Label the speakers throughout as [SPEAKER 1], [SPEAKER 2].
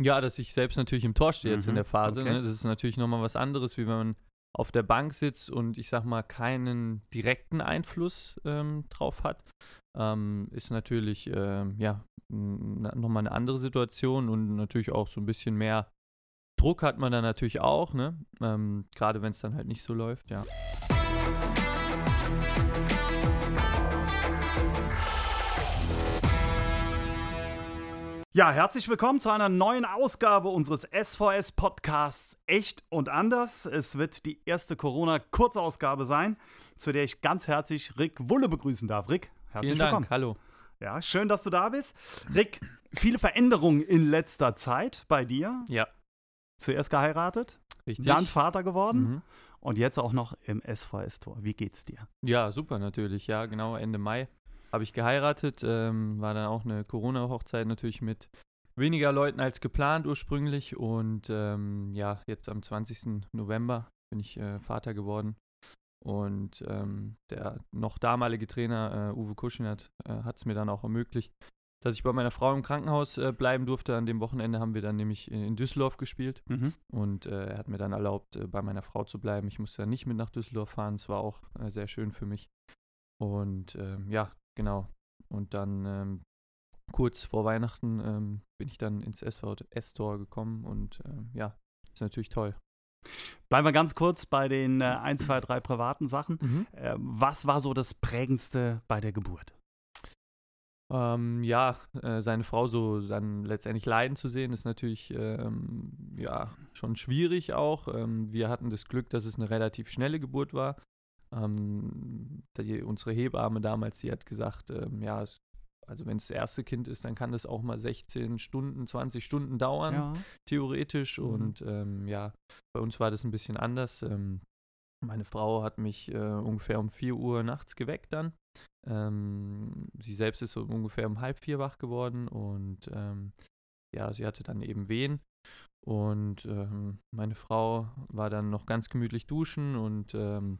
[SPEAKER 1] Ja, dass ich selbst natürlich im Tor stehe jetzt in
[SPEAKER 2] Mhm,
[SPEAKER 1] der Phase.
[SPEAKER 2] okay.
[SPEAKER 1] Ne? Das ist natürlich nochmal was anderes, wie wenn man auf der Bank sitzt und ich sag mal keinen direkten Einfluss ähm, drauf hat. Ähm, ist natürlich ähm, ja nochmal eine andere Situation und natürlich auch so ein bisschen mehr Druck hat man dann natürlich auch, ne? Ähm, Gerade wenn es dann halt nicht so läuft, ja.
[SPEAKER 2] Ja, herzlich willkommen zu einer neuen Ausgabe unseres SVS-Podcasts Echt und Anders. Es wird die erste Corona-Kurzausgabe sein, zu der ich ganz herzlich Rick Wulle begrüßen darf. Rick, herzlich
[SPEAKER 1] Vielen Dank,
[SPEAKER 2] willkommen.
[SPEAKER 1] hallo.
[SPEAKER 2] Ja, schön, dass du da bist. Rick, viele Veränderungen in letzter Zeit bei dir.
[SPEAKER 1] Ja,
[SPEAKER 2] Zuerst geheiratet,
[SPEAKER 1] richtig.
[SPEAKER 2] dann Vater geworden
[SPEAKER 1] Mhm.
[SPEAKER 2] und jetzt auch noch im SVS-Tor. Wie geht's dir?
[SPEAKER 1] Ja, super natürlich. Ja, genau. Ende Mai habe ich geheiratet. Ähm, war dann auch eine Corona-Hochzeit natürlich mit weniger Leuten als geplant ursprünglich. Und ähm, ja, jetzt am 20. November bin ich äh, Vater geworden. Und ähm, der noch damalige Trainer äh, Uwe Kuschnert äh, hat es mir dann auch ermöglicht, dass ich bei meiner Frau im Krankenhaus äh, bleiben durfte. An dem Wochenende haben wir dann nämlich in Düsseldorf gespielt.
[SPEAKER 2] Mhm.
[SPEAKER 1] Und äh, er hat mir dann erlaubt, äh, bei meiner Frau zu bleiben. Ich musste dann nicht mit nach Düsseldorf fahren. Es war auch sehr schön für mich. Und ähm, ja, genau. Und dann ähm, kurz vor Weihnachten ähm, bin ich dann ins SV-Tor gekommen und ähm, ja, ist natürlich toll.
[SPEAKER 2] Bleiben wir ganz kurz bei den äh, 1, 2, 3 privaten Sachen. Äh, was war so das Prägendste bei der Geburt?
[SPEAKER 1] Ähm, ja, äh, seine Frau so dann letztendlich leiden zu sehen, ist natürlich ähm, ja schon schwierig auch. Ähm, wir hatten das Glück, dass es eine relativ schnelle Geburt war. Ähm, die, unsere Hebamme damals, die hat gesagt, ähm, ja, also wenn es das erste Kind ist, dann kann das auch mal 16 Stunden, 20 Stunden dauern
[SPEAKER 2] Ja.
[SPEAKER 1] theoretisch.
[SPEAKER 2] Mhm.
[SPEAKER 1] Und ähm, ja, bei uns war das ein bisschen anders. Ähm, meine Frau hat mich äh, ungefähr um 4 Uhr nachts geweckt dann. Ähm, sie selbst ist so ungefähr um halb vier wach geworden und ähm, ja, sie hatte dann eben Wehen. Und ähm, meine Frau war dann noch ganz gemütlich duschen und ähm,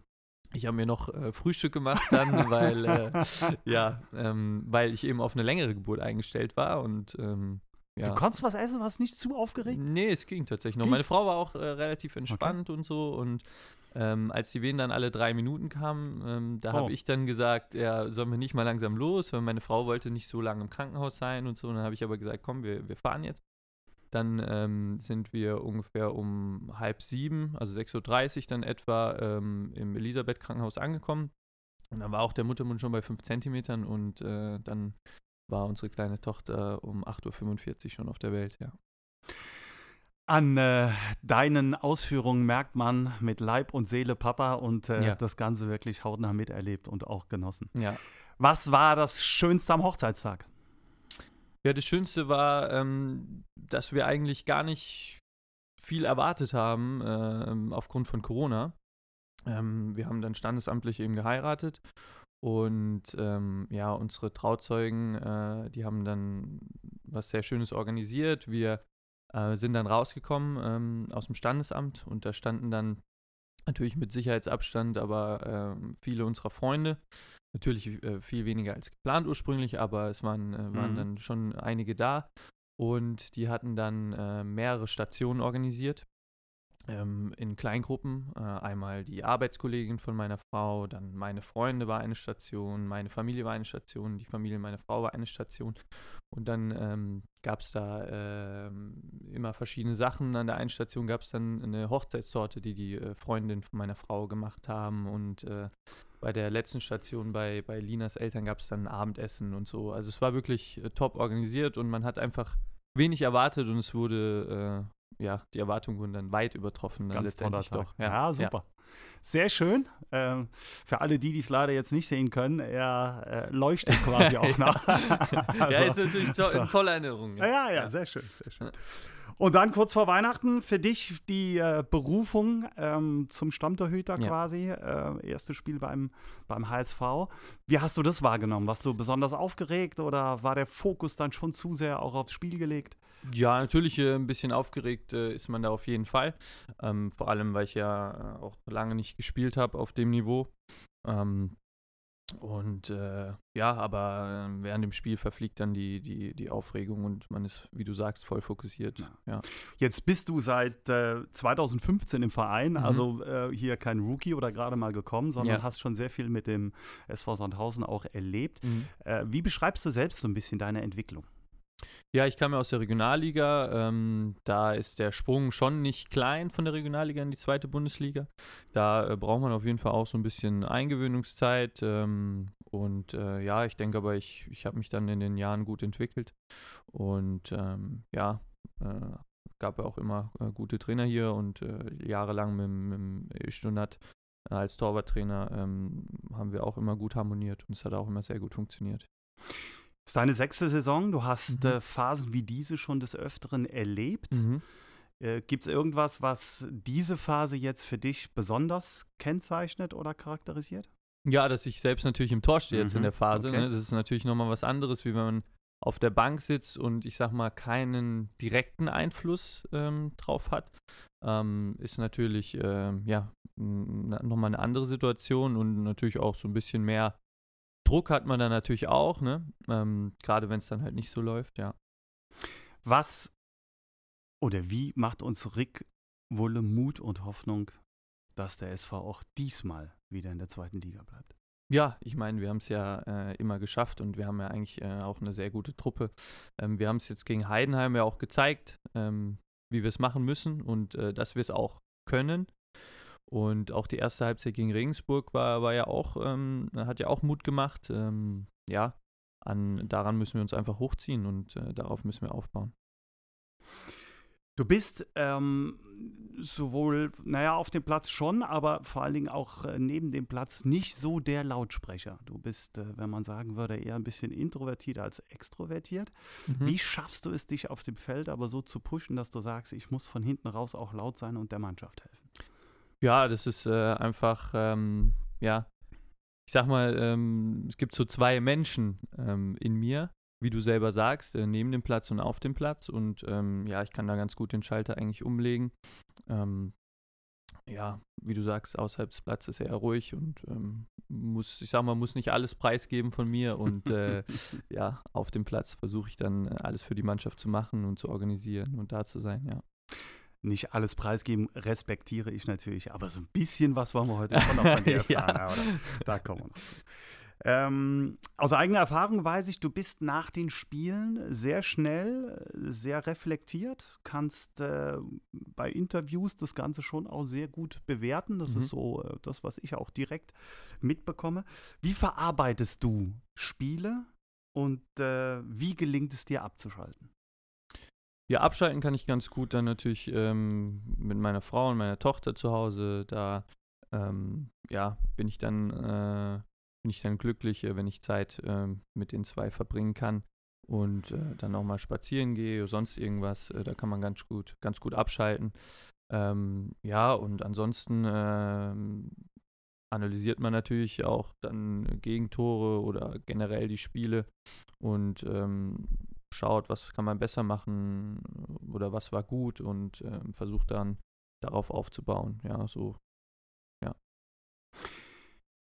[SPEAKER 1] ich habe mir noch äh, Frühstück gemacht dann, weil äh, ja, ähm, weil ich eben auf eine längere Geburt eingestellt war und ähm, ja.
[SPEAKER 2] Du konntest was essen, was nicht zu aufgeregt?
[SPEAKER 1] Nee, es ging tatsächlich noch.
[SPEAKER 2] Ging?
[SPEAKER 1] Meine Frau war auch äh, relativ entspannt und so. Und ähm, als die Wehen dann alle drei Minuten kamen, ähm, da
[SPEAKER 2] Oh.
[SPEAKER 1] habe ich dann gesagt, ja, sollen wir nicht mal langsam los, weil meine Frau wollte nicht so lange im Krankenhaus sein und so. Und dann habe ich aber gesagt, komm, wir, wir fahren jetzt. Dann ähm, sind wir ungefähr um halb sieben, also 6.30 Uhr dann etwa ähm, im Elisabeth-Krankenhaus angekommen. Und dann war auch der Muttermund schon bei 5 Zentimetern und äh, dann war unsere kleine Tochter um 8.45 Uhr schon auf der Welt, ja.
[SPEAKER 2] An äh, deinen Ausführungen merkt man mit Leib und Seele Papa und äh,
[SPEAKER 1] Ja.
[SPEAKER 2] das Ganze wirklich hautnah miterlebt und auch genossen.
[SPEAKER 1] Ja,
[SPEAKER 2] Was war das Schönste am Hochzeitstag?
[SPEAKER 1] Ja, das Schönste war, ähm, dass wir eigentlich gar nicht viel erwartet haben ähm, aufgrund von Corona. Ähm, wir haben dann standesamtlich eben geheiratet und ähm, ja, unsere Trauzeugen, äh, die haben dann was sehr Schönes organisiert. Wir äh, sind dann rausgekommen ähm, aus dem Standesamt und da standen dann natürlich mit Sicherheitsabstand, aber ähm, viele unserer Freunde. Natürlich äh, viel weniger als geplant ursprünglich, aber es waren, äh, waren
[SPEAKER 2] Mhm.
[SPEAKER 1] dann schon einige da. Und die hatten dann äh, mehrere Stationen organisiert ähm, in Kleingruppen. Äh, einmal die Arbeitskollegin von meiner Frau, dann meine Freunde war eine Station, meine Familie war eine Station, die Familie meiner Frau war eine Station. Und dann ähm, gab es da ähm, immer verschiedene Sachen. An der einen Station gab es dann eine Hochzeitstorte, die die äh, Freundin von meiner Frau gemacht haben. Und äh, bei der letzten Station bei, bei Linas Eltern gab es dann ein Abendessen und so. Also es war wirklich äh, top organisiert und man hat einfach wenig erwartet und es wurde, äh, ja, die Erwartungen wurden dann weit übertroffen. Dann
[SPEAKER 2] Ganz toller
[SPEAKER 1] letztendlich doch.
[SPEAKER 2] Ja, super. Sehr schön. Ähm, für alle, die die es leider jetzt nicht sehen können, er äh, leuchtet quasi auch noch.
[SPEAKER 1] ja,
[SPEAKER 2] Also,
[SPEAKER 1] ist natürlich to
[SPEAKER 2] so.
[SPEAKER 1] eine tolle Erinnerung.
[SPEAKER 2] Ja, ja, ja, sehr schön, sehr schön. Und dann kurz vor Weihnachten für dich die äh, Berufung ähm, zum Stammtorhüter
[SPEAKER 1] Ja.
[SPEAKER 2] quasi. Äh, erstes Spiel beim, beim HSV. Wie hast du das wahrgenommen? Warst du besonders aufgeregt oder war der Fokus dann schon zu sehr auch aufs Spiel gelegt?
[SPEAKER 1] Ja, natürlich äh, ein bisschen aufgeregt äh, ist man da auf jeden Fall. Ähm, vor allem, weil ich ja äh, auch lange nicht gespielt habe auf dem Niveau. Ähm, Und äh, ja, aber äh, während dem Spiel verfliegt dann die, die, die Aufregung und man ist, wie du sagst, voll fokussiert. Ja. ja.
[SPEAKER 2] Jetzt bist du seit äh, 2015 im Verein, mhm. also äh, hier kein Rookie oder gerade mal gekommen, sondern ja. hast schon sehr viel mit dem SV Sandhausen auch erlebt. Mhm. Äh, wie beschreibst du selbst so ein bisschen deine Entwicklung?
[SPEAKER 1] Ja, ich kam ja aus der Regionalliga. Ähm, da ist der Sprung schon nicht klein von der Regionalliga in die zweite Bundesliga. Da äh, braucht man auf jeden Fall auch so ein bisschen Eingewöhnungszeit. Ähm, und äh, ja, ich denke aber, ich, ich habe mich dann in den Jahren gut entwickelt. Und ähm, ja, äh, gab ja auch immer äh, gute Trainer hier und äh, jahrelang mit, mit Stunat als Torwarttrainer ähm, haben wir auch immer gut harmoniert und es hat auch immer sehr gut funktioniert
[SPEAKER 2] ist deine sechste Saison. Du hast mhm. äh, Phasen wie diese schon des Öfteren erlebt. Mhm. Äh, Gibt es irgendwas, was diese Phase jetzt für dich besonders kennzeichnet oder charakterisiert?
[SPEAKER 1] Ja, dass ich selbst natürlich im Tor stehe jetzt in mhm. der Phase. Okay. Ne? Das ist natürlich nochmal was anderes, wie wenn man auf der Bank sitzt und ich sag mal keinen direkten Einfluss ähm, drauf hat. Ähm, ist natürlich ähm, ja nochmal eine andere Situation und natürlich auch so ein bisschen mehr Druck hat man dann natürlich auch, ne? Ähm, Gerade wenn es dann halt nicht so läuft, ja.
[SPEAKER 2] Was oder wie macht uns Rick Wulle Mut und Hoffnung, dass der SV auch diesmal wieder in der zweiten Liga bleibt?
[SPEAKER 1] Ja, ich meine, wir haben es ja äh, immer geschafft und wir haben ja eigentlich äh, auch eine sehr gute Truppe. Ähm, wir haben es jetzt gegen Heidenheim ja auch gezeigt, ähm, wie wir es machen müssen und äh, dass wir es auch können. Und auch die erste Halbzeit gegen Regensburg war, war ja auch, ähm, hat ja auch Mut gemacht. Ähm, ja, an, daran müssen wir uns einfach hochziehen und äh, darauf müssen wir aufbauen.
[SPEAKER 2] Du bist ähm, sowohl, naja, auf dem Platz schon, aber vor allen Dingen auch äh, neben dem Platz nicht so der Lautsprecher. Du bist, äh, wenn man sagen würde, eher ein bisschen introvertiert als extrovertiert. Mhm. Wie schaffst du es, dich auf dem Feld aber so zu pushen, dass du sagst, ich muss von hinten raus auch laut sein und der Mannschaft helfen?
[SPEAKER 1] Ja, das ist äh, einfach, ähm, ja, ich sag mal, ähm, es gibt so zwei Menschen ähm, in mir, wie du selber sagst, äh, neben dem Platz und auf dem Platz. Und ähm, ja, ich kann da ganz gut den Schalter eigentlich umlegen. Ähm, ja, wie du sagst, außerhalb des Platzes eher ruhig und ähm, muss, ich sag mal, muss nicht alles preisgeben von mir. Und äh, ja, auf dem Platz versuche ich dann äh, alles für die Mannschaft zu machen und zu organisieren und da zu sein, ja
[SPEAKER 2] nicht alles preisgeben, respektiere ich natürlich, aber so ein bisschen was wollen wir heute schon noch von dir erfahren. ja. da kommen wir noch zu. Ähm, aus eigener Erfahrung weiß ich, du bist nach den Spielen sehr schnell, sehr reflektiert, kannst äh, bei Interviews das Ganze schon auch sehr gut bewerten. Das mhm. ist so äh, das, was ich auch direkt mitbekomme. Wie verarbeitest du Spiele und äh, wie gelingt es dir abzuschalten?
[SPEAKER 1] Ja, abschalten kann ich ganz gut dann natürlich ähm, mit meiner Frau und meiner Tochter zu Hause. Da ähm, ja, bin ich dann äh, bin ich dann glücklich, äh, wenn ich Zeit äh, mit den zwei verbringen kann und äh, dann auch mal spazieren gehe oder sonst irgendwas. Äh, da kann man ganz gut, ganz gut abschalten. Ähm, ja, und ansonsten ähm, analysiert man natürlich auch dann Gegentore oder generell die Spiele und ähm, schaut, was kann man besser machen oder was war gut und äh, versucht dann darauf aufzubauen. Ja, so, ja.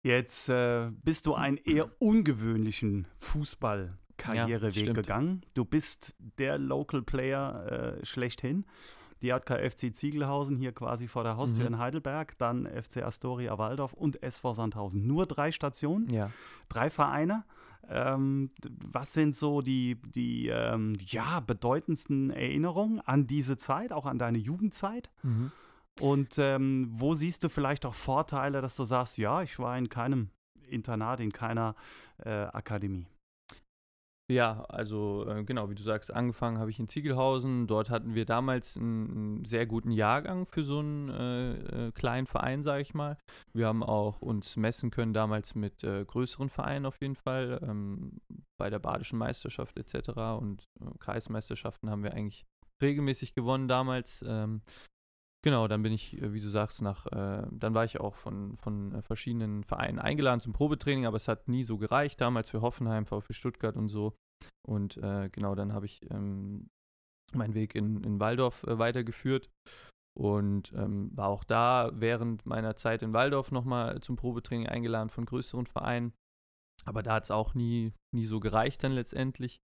[SPEAKER 2] Jetzt äh, bist du einen eher ungewöhnlichen Fußballkarriereweg ja, gegangen. Du bist der Local Player äh, schlechthin. Die JKFC Ziegelhausen hier quasi vor der Haustür mhm. in Heidelberg, dann FC Astoria Waldorf und SV Sandhausen. Nur drei Stationen, ja. drei Vereine. Ähm, was sind so die, die ähm, ja, bedeutendsten Erinnerungen an diese Zeit, auch an deine Jugendzeit? Mhm. Und ähm, wo siehst du vielleicht auch Vorteile, dass du sagst, ja, ich war in keinem Internat, in keiner äh, Akademie?
[SPEAKER 1] Ja, also äh, genau, wie du sagst, angefangen habe ich in Ziegelhausen. Dort hatten wir damals einen, einen sehr guten Jahrgang für so einen äh, äh, kleinen Verein, sage ich mal. Wir haben auch uns messen können damals mit äh, größeren Vereinen auf jeden Fall. Ähm, bei der Badischen Meisterschaft etc. und äh, Kreismeisterschaften haben wir eigentlich regelmäßig gewonnen damals. Ähm, Genau, dann bin ich, äh, wie du sagst, nach, äh, dann war ich auch von, von äh, verschiedenen Vereinen eingeladen zum Probetraining, aber es hat nie so gereicht, damals für Hoffenheim, VfB Stuttgart und so. Und äh, genau, dann habe ich ähm, meinen Weg in, in Waldorf äh, weitergeführt und ähm, war auch da während meiner Zeit in Waldorf nochmal zum Probetraining eingeladen von größeren Vereinen. Aber da hat es auch nie, nie so gereicht dann letztendlich.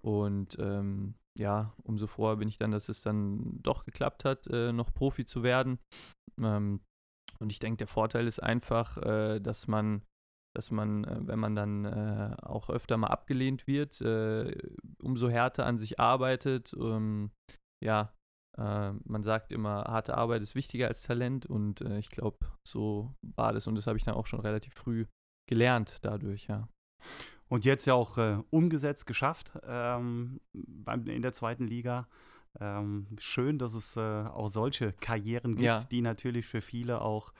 [SPEAKER 1] Und ähm, ja, umso froher bin ich dann, dass es dann doch geklappt hat, äh, noch Profi zu werden. Ähm, und ich denke, der Vorteil ist einfach, äh, dass man, dass man, äh, wenn man dann äh, auch öfter mal abgelehnt wird, äh, umso härter an sich arbeitet. Ähm, ja, äh, man sagt immer, harte Arbeit ist wichtiger als Talent und ich glaube, so war das und das habe ich dann auch schon relativ früh gelernt dadurch, ja.
[SPEAKER 2] Und jetzt ja auch äh, umgesetzt, geschafft ähm, beim, in der zweiten Liga. Ähm, schön, dass es äh, auch solche Karrieren gibt, ja. die natürlich für viele auch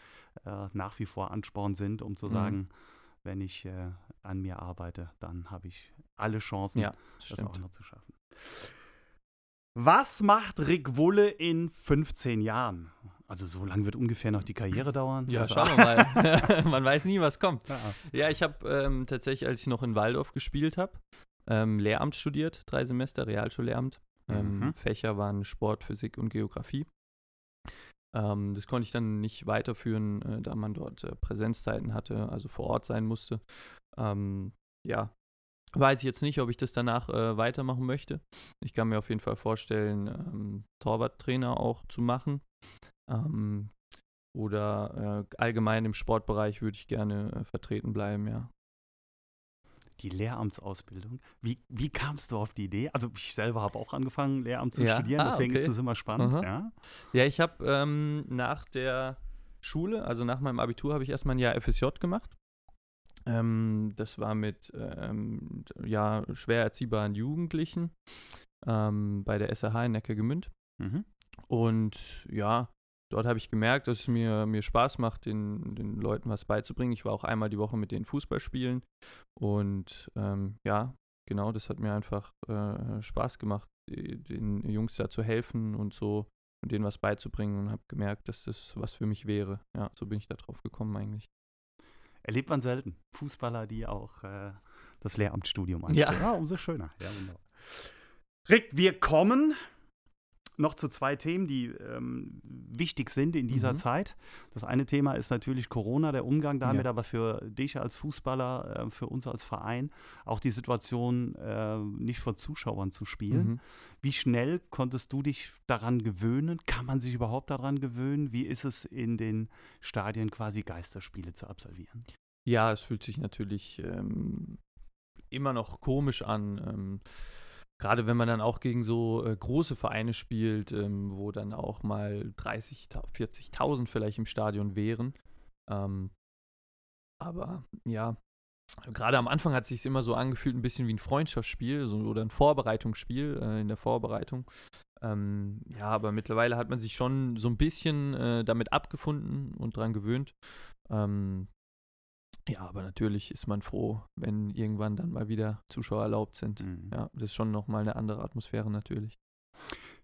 [SPEAKER 2] äh, nach wie vor Ansporn sind, um zu mhm. sagen, wenn ich äh, an mir arbeite, dann habe ich alle Chancen, ja, das, das auch noch zu schaffen. Was macht Rick Wulle in 15 Jahren? Also so lange wird ungefähr noch die Karriere dauern.
[SPEAKER 1] Ja, also, schauen wir mal. Man weiß nie, was kommt. Ja, ja ich habe ähm, tatsächlich, als ich noch in Waldorf gespielt habe, ähm, Lehramt studiert, drei Semester, Realschullehramt. Ähm, mhm. Fächer waren Sport, Physik und Geografie. Ähm, das konnte ich dann nicht weiterführen, äh, da man dort äh, Präsenzzeiten hatte, also vor Ort sein musste. Ähm, ja, Weiß ich jetzt nicht, ob ich das danach äh, weitermachen möchte. Ich kann mir auf jeden Fall vorstellen, ähm, Torwarttrainer auch zu machen. Ähm, oder äh, allgemein im Sportbereich würde ich gerne äh, vertreten bleiben, ja.
[SPEAKER 2] Die Lehramtsausbildung. Wie, wie kamst du auf die Idee? Also ich selber habe auch angefangen, Lehramt zu
[SPEAKER 1] ja.
[SPEAKER 2] studieren,
[SPEAKER 1] ah,
[SPEAKER 2] deswegen
[SPEAKER 1] okay.
[SPEAKER 2] ist es immer spannend. Ja,
[SPEAKER 1] ja ich habe ähm, nach der Schule, also nach meinem Abitur, habe ich erstmal ein Jahr FSJ gemacht. Ähm, das war mit ähm, ja, schwer erziehbaren Jugendlichen ähm, bei der SAH in Neckargemünd. Mhm. Und ja, dort habe ich gemerkt, dass es mir, mir Spaß macht, den, den Leuten was beizubringen. Ich war auch einmal die Woche mit denen Fußball spielen und ähm, ja, genau, das hat mir einfach äh, Spaß gemacht, den Jungs da zu helfen und so und denen was beizubringen und habe gemerkt, dass das was für mich wäre. Ja, so bin ich da drauf gekommen eigentlich.
[SPEAKER 2] Erlebt man selten. Fußballer, die auch äh, das Lehramtsstudium anstreben. Ja. ja, umso schöner. Ja, wunderbar. Rick, wir kommen noch zu zwei Themen, die ähm, wichtig sind in dieser mhm. Zeit. Das eine Thema ist natürlich Corona, der Umgang damit, ja. aber für dich als Fußballer, äh, für uns als Verein, auch die Situation, äh, nicht vor Zuschauern zu spielen. Mhm. Wie schnell konntest du dich daran gewöhnen? Kann man sich überhaupt daran gewöhnen? Wie ist es in den Stadien quasi Geisterspiele zu absolvieren?
[SPEAKER 1] Ja, es fühlt sich natürlich ähm, immer noch komisch an. Ähm, Gerade wenn man dann auch gegen so äh, große Vereine spielt, ähm, wo dann auch mal 30, 40.000 vielleicht im Stadion wären. Ähm, aber ja, gerade am Anfang hat es sich immer so angefühlt, ein bisschen wie ein Freundschaftsspiel so, oder ein Vorbereitungsspiel äh, in der Vorbereitung. Ähm, ja, aber mittlerweile hat man sich schon so ein bisschen äh, damit abgefunden und dran gewöhnt. Ähm, ja, aber natürlich ist man froh, wenn irgendwann dann mal wieder Zuschauer erlaubt sind. Mhm. Ja, das ist schon nochmal eine andere Atmosphäre natürlich.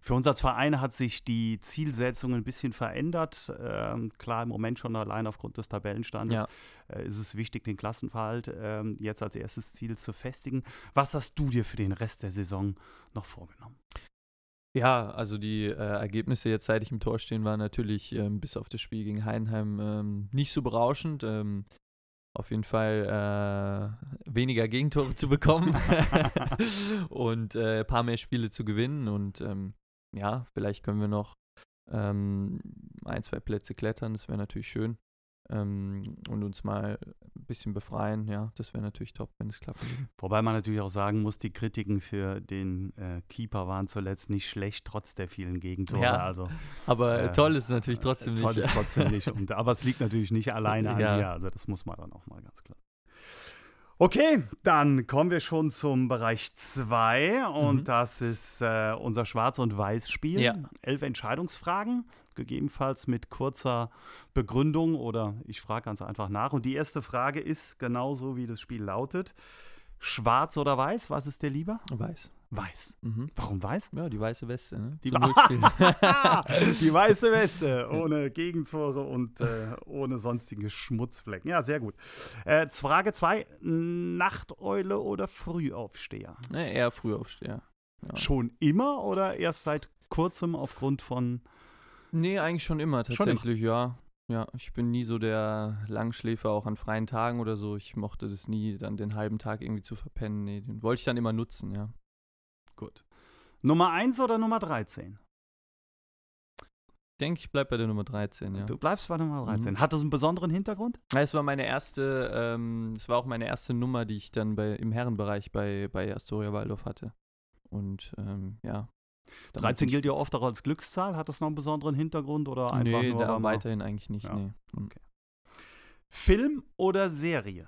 [SPEAKER 2] Für uns als Verein hat sich die Zielsetzung ein bisschen verändert. Ähm, klar, im Moment schon allein aufgrund des Tabellenstandes ja. äh, ist es wichtig, den Klassenverhalt äh, jetzt als erstes Ziel zu festigen. Was hast du dir für den Rest der Saison noch vorgenommen?
[SPEAKER 1] Ja, also die äh, Ergebnisse jetzt, seit ich im Tor stehen, waren natürlich ähm, bis auf das Spiel gegen Heidenheim ähm, nicht so berauschend. Ähm, auf jeden Fall äh, weniger Gegentore zu bekommen und äh, ein paar mehr Spiele zu gewinnen. Und ähm, ja, vielleicht können wir noch ähm, ein, zwei Plätze klettern, das wäre natürlich schön ähm, und uns mal ein bisschen befreien. Ja, das wäre natürlich top, wenn es klappt.
[SPEAKER 2] Wobei man natürlich auch sagen muss, die Kritiken für den äh, Keeper waren zuletzt nicht schlecht, trotz der vielen Gegentore. Ja, also,
[SPEAKER 1] aber äh, toll ist es natürlich trotzdem
[SPEAKER 2] toll nicht. Toll ist trotzdem nicht. Und, aber es liegt natürlich nicht alleine an dir. Also das muss man dann auch mal ganz klar. Okay, dann kommen wir schon zum Bereich 2 und mhm. das ist äh, unser Schwarz- und Weiß-Spiel. Ja. Elf Entscheidungsfragen gegebenenfalls mit kurzer Begründung oder ich frage ganz einfach nach. Und die erste Frage ist genauso, wie das Spiel lautet. Schwarz oder weiß? Was ist dir lieber?
[SPEAKER 1] Weiß.
[SPEAKER 2] Weiß. Mhm. Warum weiß?
[SPEAKER 1] Ja, die weiße Weste. Ne?
[SPEAKER 2] Die, die, weiße Weste, ohne Gegentore und äh, ohne sonstige Schmutzflecken. Ja, sehr gut. Äh, Frage 2: Nachteule oder Frühaufsteher?
[SPEAKER 1] Ne, eher Frühaufsteher.
[SPEAKER 2] Ja. Schon immer oder erst seit kurzem aufgrund von
[SPEAKER 1] Nee, eigentlich schon immer tatsächlich, schon immer. ja. Ja, ich bin nie so der Langschläfer, auch an freien Tagen oder so. Ich mochte das nie, dann den halben Tag irgendwie zu verpennen. Nee, den wollte ich dann immer nutzen, ja.
[SPEAKER 2] Gut. Nummer 1 oder Nummer 13?
[SPEAKER 1] Ich denke, ich bleibe bei der Nummer 13, ja.
[SPEAKER 2] Du bleibst bei Nummer 13.
[SPEAKER 1] Mhm.
[SPEAKER 2] Hat das einen besonderen Hintergrund?
[SPEAKER 1] Ja, Es war meine erste, ähm, es war auch meine erste Nummer, die ich dann bei, im Herrenbereich bei, bei Astoria Waldorf hatte. Und ähm, ja. damit
[SPEAKER 2] 13
[SPEAKER 1] bin
[SPEAKER 2] gilt ja oft auch als Glückszahl. Hat das noch einen besonderen Hintergrund oder einfach
[SPEAKER 1] nee,
[SPEAKER 2] nur
[SPEAKER 1] da weiterhin eigentlich nicht,
[SPEAKER 2] Ja,
[SPEAKER 1] nee. Mhm.
[SPEAKER 2] Film oder Serie?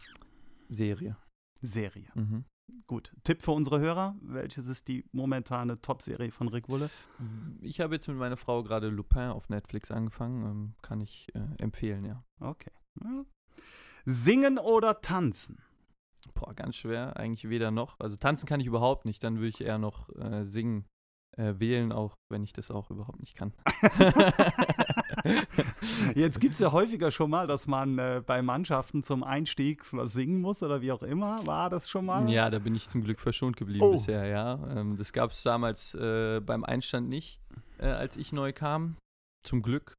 [SPEAKER 1] Serie.
[SPEAKER 2] Serie.
[SPEAKER 1] Mhm.
[SPEAKER 2] Gut. Tipp für unsere Hörer. Welches ist die momentane Top-Serie von Rick Wulle?
[SPEAKER 1] Ich habe jetzt mit meiner Frau gerade Lupin auf Netflix angefangen. Ähm, kann ich äh, empfehlen, ja.
[SPEAKER 2] Okay. Ja. Singen oder tanzen?
[SPEAKER 1] Boah, ganz schwer. Eigentlich weder noch. Also tanzen kann ich überhaupt nicht. Dann würde ich eher noch äh, singen äh, wählen, auch wenn ich das auch überhaupt nicht kann.
[SPEAKER 2] Jetzt gibt es ja häufiger schon mal, dass man äh, bei Mannschaften zum Einstieg was singen muss oder wie auch immer. War das schon mal?
[SPEAKER 1] Ja, da bin ich zum Glück verschont geblieben
[SPEAKER 2] Oh.
[SPEAKER 1] bisher, ja. Ähm, das gab es damals äh, beim Einstand nicht, äh, als ich neu kam. Zum Glück.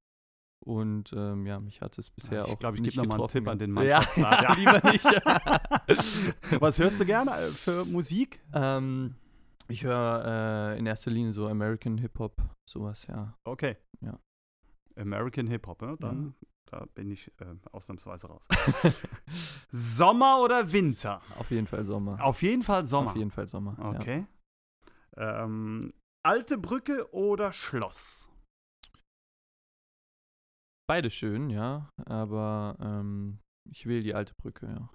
[SPEAKER 1] Und ähm, ja, mich hat es bisher
[SPEAKER 2] ich
[SPEAKER 1] auch
[SPEAKER 2] glaube, ich
[SPEAKER 1] nicht
[SPEAKER 2] gebe nochmal einen. Tipp an den
[SPEAKER 1] ja,
[SPEAKER 2] Mannschaftsrat.
[SPEAKER 1] ja, lieber nicht.
[SPEAKER 2] Was hörst du gerne äh, für Musik?
[SPEAKER 1] ähm, ich höre äh, in erster Linie so American Hip-Hop, sowas, ja.
[SPEAKER 2] Okay.
[SPEAKER 1] Ja.
[SPEAKER 2] American Hip-Hop, ne? dann da bin ich äh, ausnahmsweise raus. Sommer oder Winter?
[SPEAKER 1] Auf jeden Fall Sommer.
[SPEAKER 2] Auf jeden Fall Sommer.
[SPEAKER 1] Auf jeden Fall Sommer. Ja.
[SPEAKER 2] Okay. Ähm, alte Brücke oder Schloss?
[SPEAKER 1] Beide schön, ja. Aber ähm, ich wähle die alte Brücke, ja.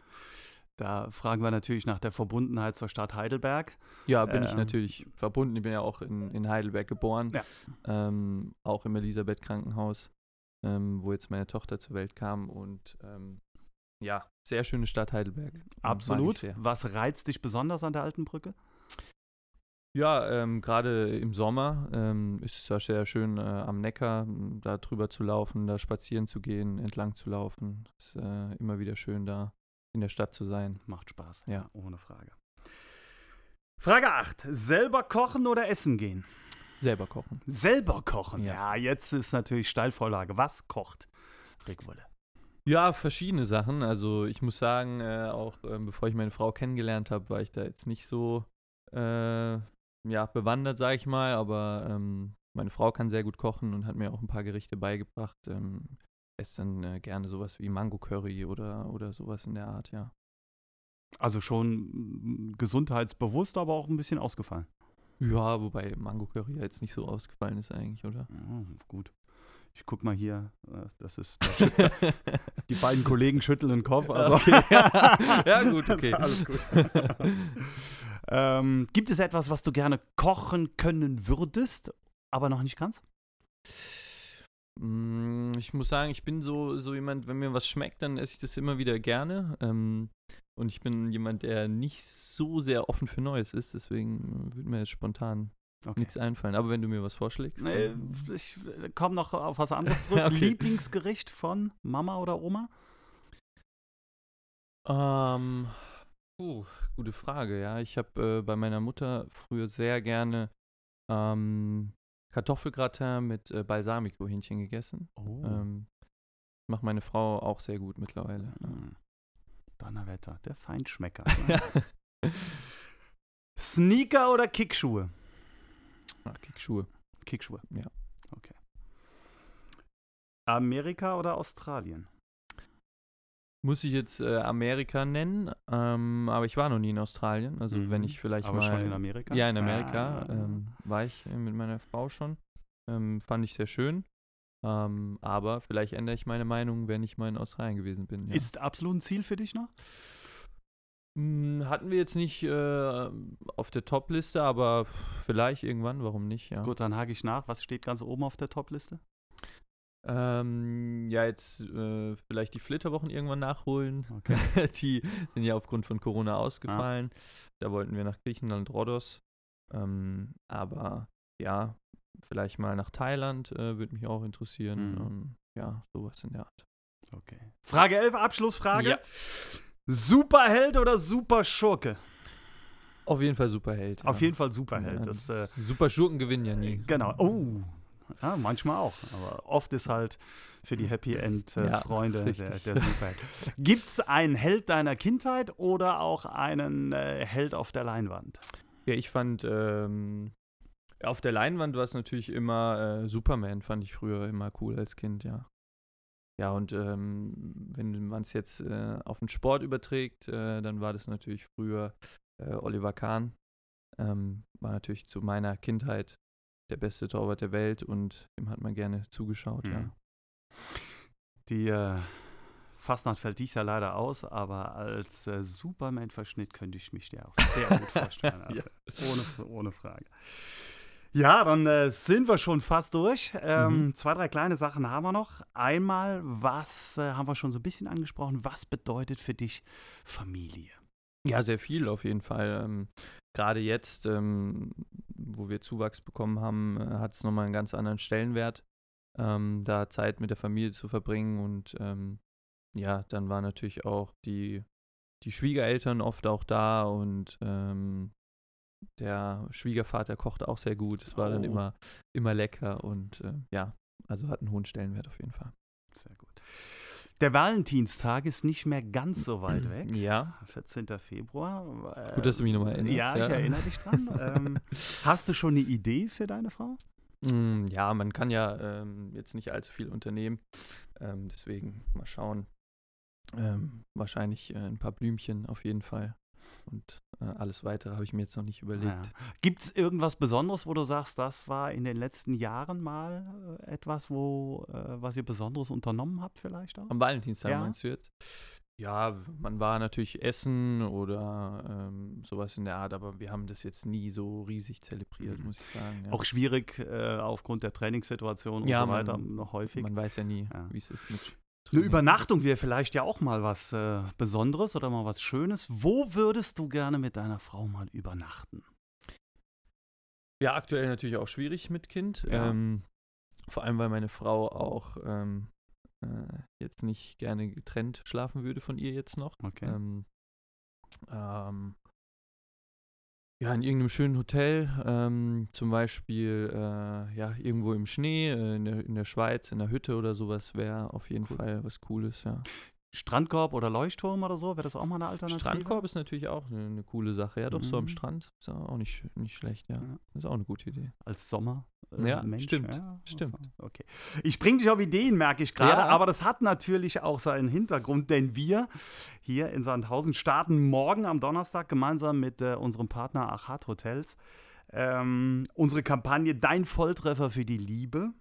[SPEAKER 2] Da fragen wir natürlich nach der Verbundenheit zur Stadt Heidelberg.
[SPEAKER 1] Ja, bin ich
[SPEAKER 2] Ähm.
[SPEAKER 1] natürlich verbunden. Ich bin ja auch in, in Heidelberg geboren.
[SPEAKER 2] Ja.
[SPEAKER 1] Ähm, auch im Elisabeth-Krankenhaus, ähm, wo jetzt meine Tochter zur Welt kam. Und ähm, ja, sehr schöne Stadt Heidelberg. Ich
[SPEAKER 2] Absolut. Was reizt dich besonders an der alten Brücke?
[SPEAKER 1] Ja, ähm, gerade im Sommer ähm, ist es ja sehr schön, äh, am Neckar da drüber zu laufen, da spazieren zu gehen, entlang zu laufen. Ist äh, immer wieder schön, da in der Stadt zu sein.
[SPEAKER 2] Macht Spaß.
[SPEAKER 1] Ja.
[SPEAKER 2] Ohne Frage. Frage 8. Selber kochen oder essen gehen?
[SPEAKER 1] Selber kochen.
[SPEAKER 2] Selber kochen. Ja,
[SPEAKER 1] Ja.
[SPEAKER 2] jetzt ist natürlich Steilvorlage. Was kocht Rick Wolle?
[SPEAKER 1] Ja, verschiedene Sachen. Also ich muss sagen, äh, auch ähm, bevor ich meine Frau kennengelernt habe, war ich da jetzt nicht so äh, ja, bewandert, sage ich mal. Aber ähm, meine Frau kann sehr gut kochen und hat mir auch ein paar Gerichte beigebracht. Ähm, esse dann äh, gerne sowas wie Mango Curry oder, oder sowas in der Art, ja.
[SPEAKER 2] Also schon mm, gesundheitsbewusst, aber auch ein bisschen ausgefallen.
[SPEAKER 1] Ja, wobei Mango Curry ja jetzt nicht so ausgefallen ist eigentlich, oder?
[SPEAKER 2] Ja, gut. Ich guck mal hier. äh, Das ist. da schütt- Die beiden Kollegen schütteln den Kopf. Also.
[SPEAKER 1] Okay. Ja, gut,
[SPEAKER 2] Das
[SPEAKER 1] okay.
[SPEAKER 2] Alles gut. ähm, gibt es etwas, was du gerne kochen können würdest, aber noch nicht kannst?
[SPEAKER 1] Mm, Ich muss sagen, ich bin so, so jemand, wenn mir was schmeckt, dann esse ich das immer wieder gerne. Ähm, und ich bin jemand, der nicht so sehr offen für Neues ist, deswegen würde mir jetzt spontan
[SPEAKER 2] Okay.
[SPEAKER 1] nichts einfallen. Aber wenn du mir was vorschlägst.
[SPEAKER 2] Nee, ich komme noch auf was anderes zurück.
[SPEAKER 1] Okay.
[SPEAKER 2] Lieblingsgericht von Mama oder Oma?
[SPEAKER 1] Ähm, puh, gute Frage, ja. Ich habe äh, bei meiner Mutter früher sehr gerne ähm, Kartoffelgratin mit äh, Balsamico-Hähnchen gegessen.
[SPEAKER 2] Oh.
[SPEAKER 1] Ähm, macht meine Frau auch sehr gut mittlerweile. Ja.
[SPEAKER 2] Hm. Donnerwetter, der Feinschmecker. ne? Sneaker oder Kickschuhe?
[SPEAKER 1] Ah, Kickschuhe.
[SPEAKER 2] Kickschuhe.
[SPEAKER 1] Ja.
[SPEAKER 2] Okay. Amerika oder Australien?
[SPEAKER 1] Muss ich jetzt äh, Amerika nennen, ähm, aber ich war noch nie in Australien. Also
[SPEAKER 2] Mhm.
[SPEAKER 1] wenn ich vielleicht
[SPEAKER 2] Aber
[SPEAKER 1] mal.
[SPEAKER 2] schon in Amerika?
[SPEAKER 1] Ja, in Amerika
[SPEAKER 2] Ah.
[SPEAKER 1] ähm, war ich äh, mit meiner Frau schon. Ähm, fand ich sehr schön. Ähm, aber vielleicht ändere ich meine Meinung, wenn ich mal in Australien gewesen bin. Ja.
[SPEAKER 2] Ist absolut ein Ziel für dich noch?
[SPEAKER 1] Hm, hatten wir jetzt nicht äh, auf der Top-Liste, aber vielleicht irgendwann, warum nicht? Ja,
[SPEAKER 2] Gut, dann hake ich nach. Was steht ganz oben auf der Top-Liste?
[SPEAKER 1] Ähm, ja jetzt äh, vielleicht die Flitterwochen irgendwann nachholen.
[SPEAKER 2] Okay.
[SPEAKER 1] die sind ja aufgrund von Corona ausgefallen. Da wollten wir nach Griechenland, Rhodos. Ähm, aber ja, vielleicht mal nach Thailand äh, würde mich auch interessieren.
[SPEAKER 2] Mhm.
[SPEAKER 1] Ähm, ja, sowas in der Art.
[SPEAKER 2] okay. Frage 11, Abschlussfrage.
[SPEAKER 1] Ja.
[SPEAKER 2] Superheld oder Superschurke?
[SPEAKER 1] Auf jeden Fall Superheld.
[SPEAKER 2] Auf
[SPEAKER 1] ja.
[SPEAKER 2] jeden Fall Superheld.
[SPEAKER 1] Ja,
[SPEAKER 2] das, äh,
[SPEAKER 1] Super Schurken gewinnen ja nie.
[SPEAKER 2] Genau. Oh. Ja, manchmal auch. Aber oft ist halt für die Happy End-Freunde
[SPEAKER 1] Ja,
[SPEAKER 2] äh, der,
[SPEAKER 1] richtig.
[SPEAKER 2] der Superheld. Gibt es einen Held deiner Kindheit oder auch einen äh, Held auf der Leinwand?
[SPEAKER 1] Ja, ich fand ähm, auf der Leinwand war es natürlich immer äh, Superman, fand ich früher immer cool als Kind, ja. Ja, und ähm, wenn man es jetzt äh, auf den Sport überträgt, äh, dann war das natürlich früher äh, Oliver Kahn. Ähm, war natürlich zu meiner Kindheit der beste Torwart der Welt und dem hat man gerne zugeschaut,
[SPEAKER 2] Mhm.
[SPEAKER 1] ja.
[SPEAKER 2] Die äh, Fastnacht fällt dich ja leider aus, aber als äh, Superman-Verschnitt könnte ich mich dir auch sehr gut vorstellen. Also, ohne, ohne Frage. Ja, dann äh, sind wir schon fast durch. Ähm,
[SPEAKER 1] Mhm.
[SPEAKER 2] Zwei, drei kleine Sachen haben wir noch. Einmal, was äh, haben wir schon so ein bisschen angesprochen, was bedeutet für dich Familie?
[SPEAKER 1] Ja, sehr viel auf jeden Fall. Ähm, Gerade jetzt, ähm, wo wir Zuwachs bekommen haben, äh, hat es nochmal einen ganz anderen Stellenwert, ähm, da Zeit mit der Familie zu verbringen. Und ähm, ja, dann waren natürlich auch die, die Schwiegereltern oft auch da und ähm, der Schwiegervater kochte auch sehr gut. Es war dann
[SPEAKER 2] Oh.
[SPEAKER 1] immer, immer lecker und äh, ja, also hat einen hohen Stellenwert auf jeden Fall.
[SPEAKER 2] Sehr gut. Der Valentinstag ist nicht mehr ganz so weit weg.
[SPEAKER 1] Ja,
[SPEAKER 2] 14. Februar. Äh,
[SPEAKER 1] Gut, dass du mich noch mal erinnerst,
[SPEAKER 2] Ja, ich
[SPEAKER 1] ja.
[SPEAKER 2] erinnere dich dran. ähm, hast du schon eine Idee für deine Frau?
[SPEAKER 1] Mm, Ja, man kann ja ähm, jetzt nicht allzu viel unternehmen. Ähm, deswegen mal schauen. Ähm, wahrscheinlich äh, ein paar Blümchen auf jeden Fall. Und äh, alles weitere habe ich mir jetzt noch nicht überlegt.
[SPEAKER 2] Gibt es irgendwas Besonderes, wo du sagst, das war in den letzten Jahren mal äh, etwas, wo, äh, was ihr Besonderes unternommen habt vielleicht auch?
[SPEAKER 1] Am Valentinstag
[SPEAKER 2] Ja.
[SPEAKER 1] meinst du jetzt? Ja, man war natürlich essen oder ähm, sowas in der Art, aber wir haben das jetzt nie so riesig zelebriert,
[SPEAKER 2] Mhm.
[SPEAKER 1] muss ich sagen. Ja.
[SPEAKER 2] Auch schwierig äh, aufgrund der Trainingssituation und
[SPEAKER 1] Ja,
[SPEAKER 2] so weiter
[SPEAKER 1] man-
[SPEAKER 2] noch häufig.
[SPEAKER 1] Man weiß ja nie,
[SPEAKER 2] Ja.
[SPEAKER 1] wie es ist mit.
[SPEAKER 2] Eine. Übernachtung wäre vielleicht ja auch mal was äh, Besonderes oder mal was Schönes. Wo würdest du gerne mit deiner Frau mal übernachten?
[SPEAKER 1] Ja, aktuell natürlich auch schwierig mit Kind.
[SPEAKER 2] Ja.
[SPEAKER 1] Ähm, vor allem, weil meine Frau auch ähm, äh, jetzt nicht gerne getrennt schlafen würde von ihr jetzt noch.
[SPEAKER 2] Okay.
[SPEAKER 1] Ähm, ähm, ja, in irgendeinem schönen Hotel, ähm, zum Beispiel äh, ja, irgendwo im Schnee, äh, in, der, in der Schweiz, in der Hütte oder sowas wäre auf jeden
[SPEAKER 2] Cool.
[SPEAKER 1] Fall was Cooles, ja.
[SPEAKER 2] Strandkorb oder Leuchtturm oder so, wäre das auch mal eine Alternative?
[SPEAKER 1] Strandkorb ist natürlich auch eine, eine coole Sache. Ja, doch, so am
[SPEAKER 2] Mhm.
[SPEAKER 1] Strand ist auch nicht, nicht schlecht, ja.
[SPEAKER 2] Ja.
[SPEAKER 1] Ist auch eine gute Idee.
[SPEAKER 2] Als Sommer. äh,
[SPEAKER 1] Ja,
[SPEAKER 2] Mensch.
[SPEAKER 1] stimmt,
[SPEAKER 2] Ja,
[SPEAKER 1] stimmt.
[SPEAKER 2] also, Okay. Ich bringe dich auf Ideen, merke ich gerade,
[SPEAKER 1] Ja.
[SPEAKER 2] aber das hat natürlich auch seinen Hintergrund, denn wir hier in Sandhausen starten morgen am Donnerstag gemeinsam mit äh, unserem Partner Achat Hotels ähm, unsere Kampagne Dein Volltreffer für die Liebe.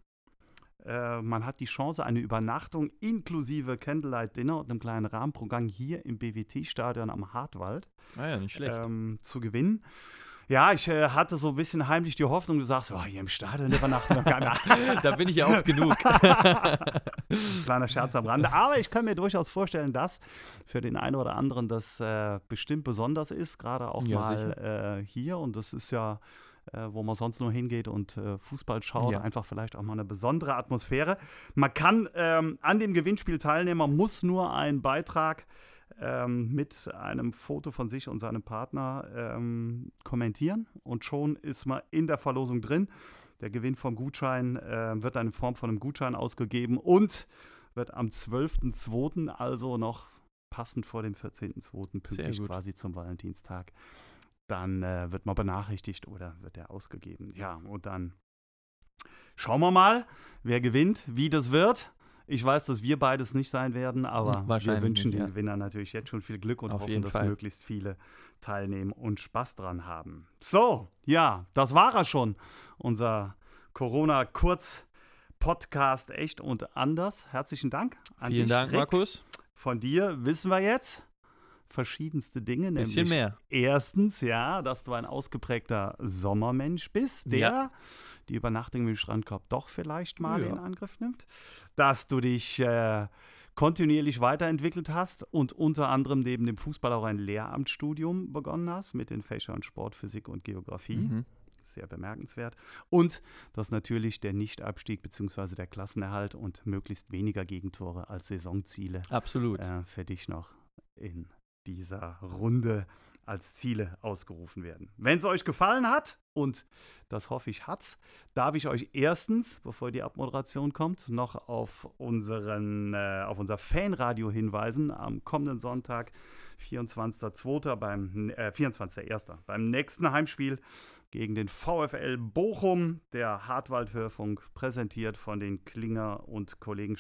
[SPEAKER 2] Äh, man hat die Chance, eine Übernachtung inklusive Candlelight Dinner und einem kleinen Rahmenprogramm hier im BWT-Stadion am Hartwald
[SPEAKER 1] Ah ja, nicht schlecht.
[SPEAKER 2] ähm, zu gewinnen. Ja, ich äh, hatte so ein bisschen heimlich die Hoffnung, du sagst, oh, hier im Stadion übernachten wir keiner.
[SPEAKER 1] da bin ich ja oft genug.
[SPEAKER 2] Kleiner Scherz am Rande. Aber ich kann mir durchaus vorstellen, dass für den einen oder anderen das äh, bestimmt besonders ist, gerade auch
[SPEAKER 1] Ja,
[SPEAKER 2] mal äh, hier. Und das ist ja, äh, wo man sonst nur hingeht und äh, Fußball schaut,
[SPEAKER 1] Ja.
[SPEAKER 2] einfach vielleicht auch mal eine besondere Atmosphäre. Man kann ähm, an dem Gewinnspiel teilnehmen, man muss nur einen Beitrag ähm, mit einem Foto von sich und seinem Partner ähm, kommentieren und schon ist man in der Verlosung drin. Der Gewinn vom Gutschein äh, wird dann in Form von einem Gutschein ausgegeben und wird am 12.02., also noch passend vor dem 14.02. pünktlich quasi zum Valentinstag, dann äh, wird man benachrichtigt oder wird er ausgegeben. Ja, und dann schauen wir mal, wer gewinnt, wie das wird. Ich weiß, dass wir beides nicht sein werden, aber wir
[SPEAKER 1] Wahrscheinlich
[SPEAKER 2] wünschen den
[SPEAKER 1] ja.
[SPEAKER 2] Gewinner natürlich jetzt schon viel Glück und
[SPEAKER 1] Auf
[SPEAKER 2] hoffen, dass
[SPEAKER 1] Fall.
[SPEAKER 2] möglichst viele teilnehmen und Spaß dran haben. So, ja, das war er schon. Unser Corona-Kurz-Podcast echt und anders. Herzlichen Dank. An
[SPEAKER 1] Vielen
[SPEAKER 2] dich,
[SPEAKER 1] Dank,
[SPEAKER 2] Rick.
[SPEAKER 1] Markus.
[SPEAKER 2] Von dir wissen wir jetzt verschiedenste Dinge.
[SPEAKER 1] Bisschen
[SPEAKER 2] nämlich
[SPEAKER 1] mehr.
[SPEAKER 2] Erstens, ja, dass du ein ausgeprägter Sommermensch bist, der
[SPEAKER 1] Ja.
[SPEAKER 2] die Übernachtung im Strandkorb doch vielleicht mal
[SPEAKER 1] Ja.
[SPEAKER 2] in Angriff nimmt. Dass du dich äh, kontinuierlich weiterentwickelt hast und unter anderem neben dem Fußball auch ein Lehramtsstudium begonnen hast mit den Fächern Sport, Physik und Geografie.
[SPEAKER 1] Mhm.
[SPEAKER 2] Sehr bemerkenswert. Und dass natürlich der Nichtabstieg bzw. der Klassenerhalt und möglichst weniger Gegentore als Saisonziele
[SPEAKER 1] Absolut.
[SPEAKER 2] äh, für dich noch in dieser Runde als Ziele ausgerufen werden. Wenn es euch gefallen hat, und das hoffe ich hat's, darf ich euch erstens, bevor die Abmoderation kommt, noch auf, unseren, äh, auf unser Fanradio hinweisen. Am kommenden Sonntag, 24.02. beim äh, 24.01. beim nächsten Heimspiel gegen den VfL Bochum, der Hartwald-Hörfunk, präsentiert von den Klinger und Kollegen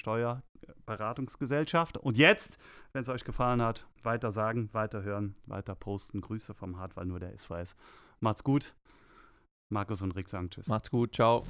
[SPEAKER 2] Steuerberatungsgesellschaft. Und jetzt, wenn es euch gefallen hat, weiter sagen, weiter hören, weiter posten. Grüße vom Hartwald, nur der SVS. Macht's gut. Markus und Rick sagen Tschüss.
[SPEAKER 1] Macht's gut, ciao.